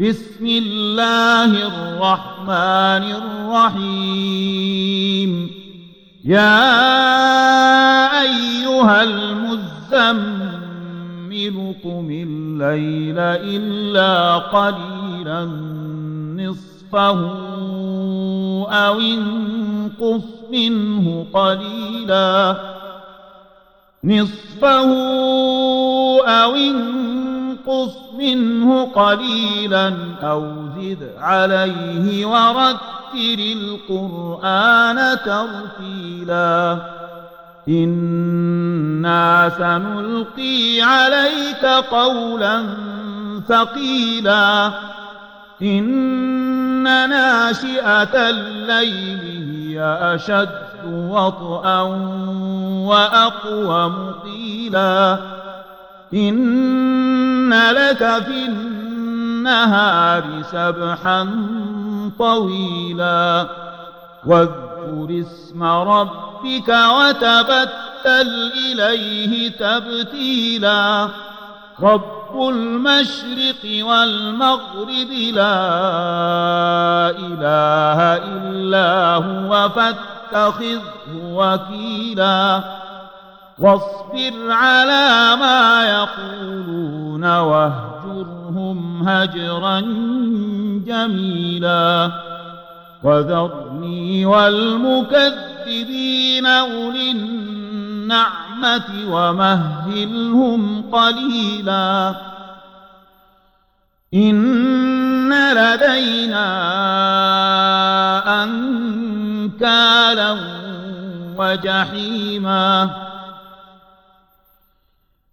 بسم الله الرحمن الرحيم. يا أيها المزمل قم الليل إلا قليلا نصفه أو انقص منه قليلا. نصفه أو انقص منه قليلا أو زد عليه ورتل القرآن ترتيلا. إنا سنلقي عليك قولا ثقيلا. إن ناشئة الليل هي أشد وطئا وأقوم قيلا إن لك في النهار سبحا طويلا واذكر اسم ربك وتبتل إليه تبتيلا رب المشرق والمغرب لا إله إلا هو فاتخذه وكيلا واصبر على ما يقولون واهجرهم هجرا جميلا. وذرني والمكذبين أولي النعمة ومهلهم قليلا. إن لدينا أنكالا وجحيما.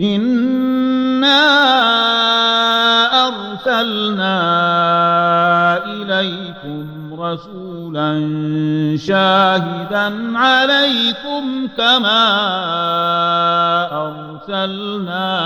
إنا أرسلنا إليكم رسولا شاهدا عليكم كما أرسلنا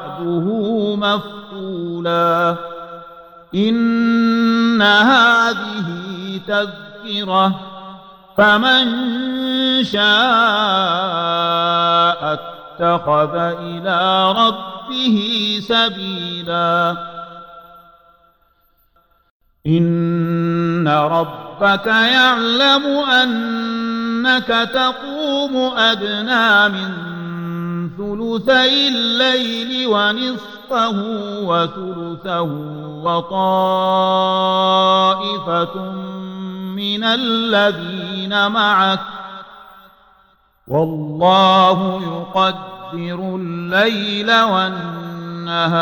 إن هذه تذكرة فمن شاء اتخذ إلى ربه سبيلا. إن ربك يعلم أنك تقوم أدنى من ثلثي الليل ونصفه وثلثه وطائفة من الذين معك والله يقدر الليل والنهار.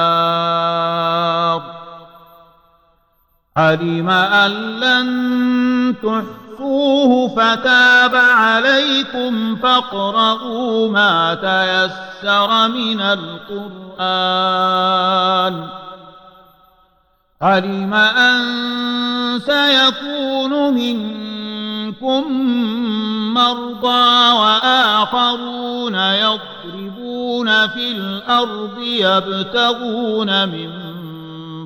علم أن لن تحصوه فتاب عليكم فاقرؤوا ما تيسر من القرآن علم أن سيكون منكم مرضى وآخرون يضربون في الأرض يبتغون من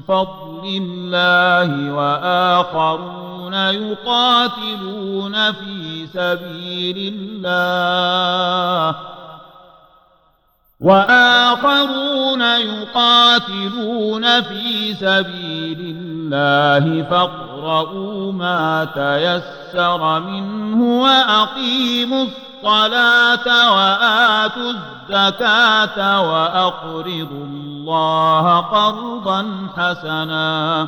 فضل الله وآخرون يقاتلون في سبيل الله. وآخرون يقاتلون في سبيل الله. فاقرؤوا ما تيسر منه وأقيموا الصلاة وآتوا الزكاة وأقرضوا الله قرضا حسنا.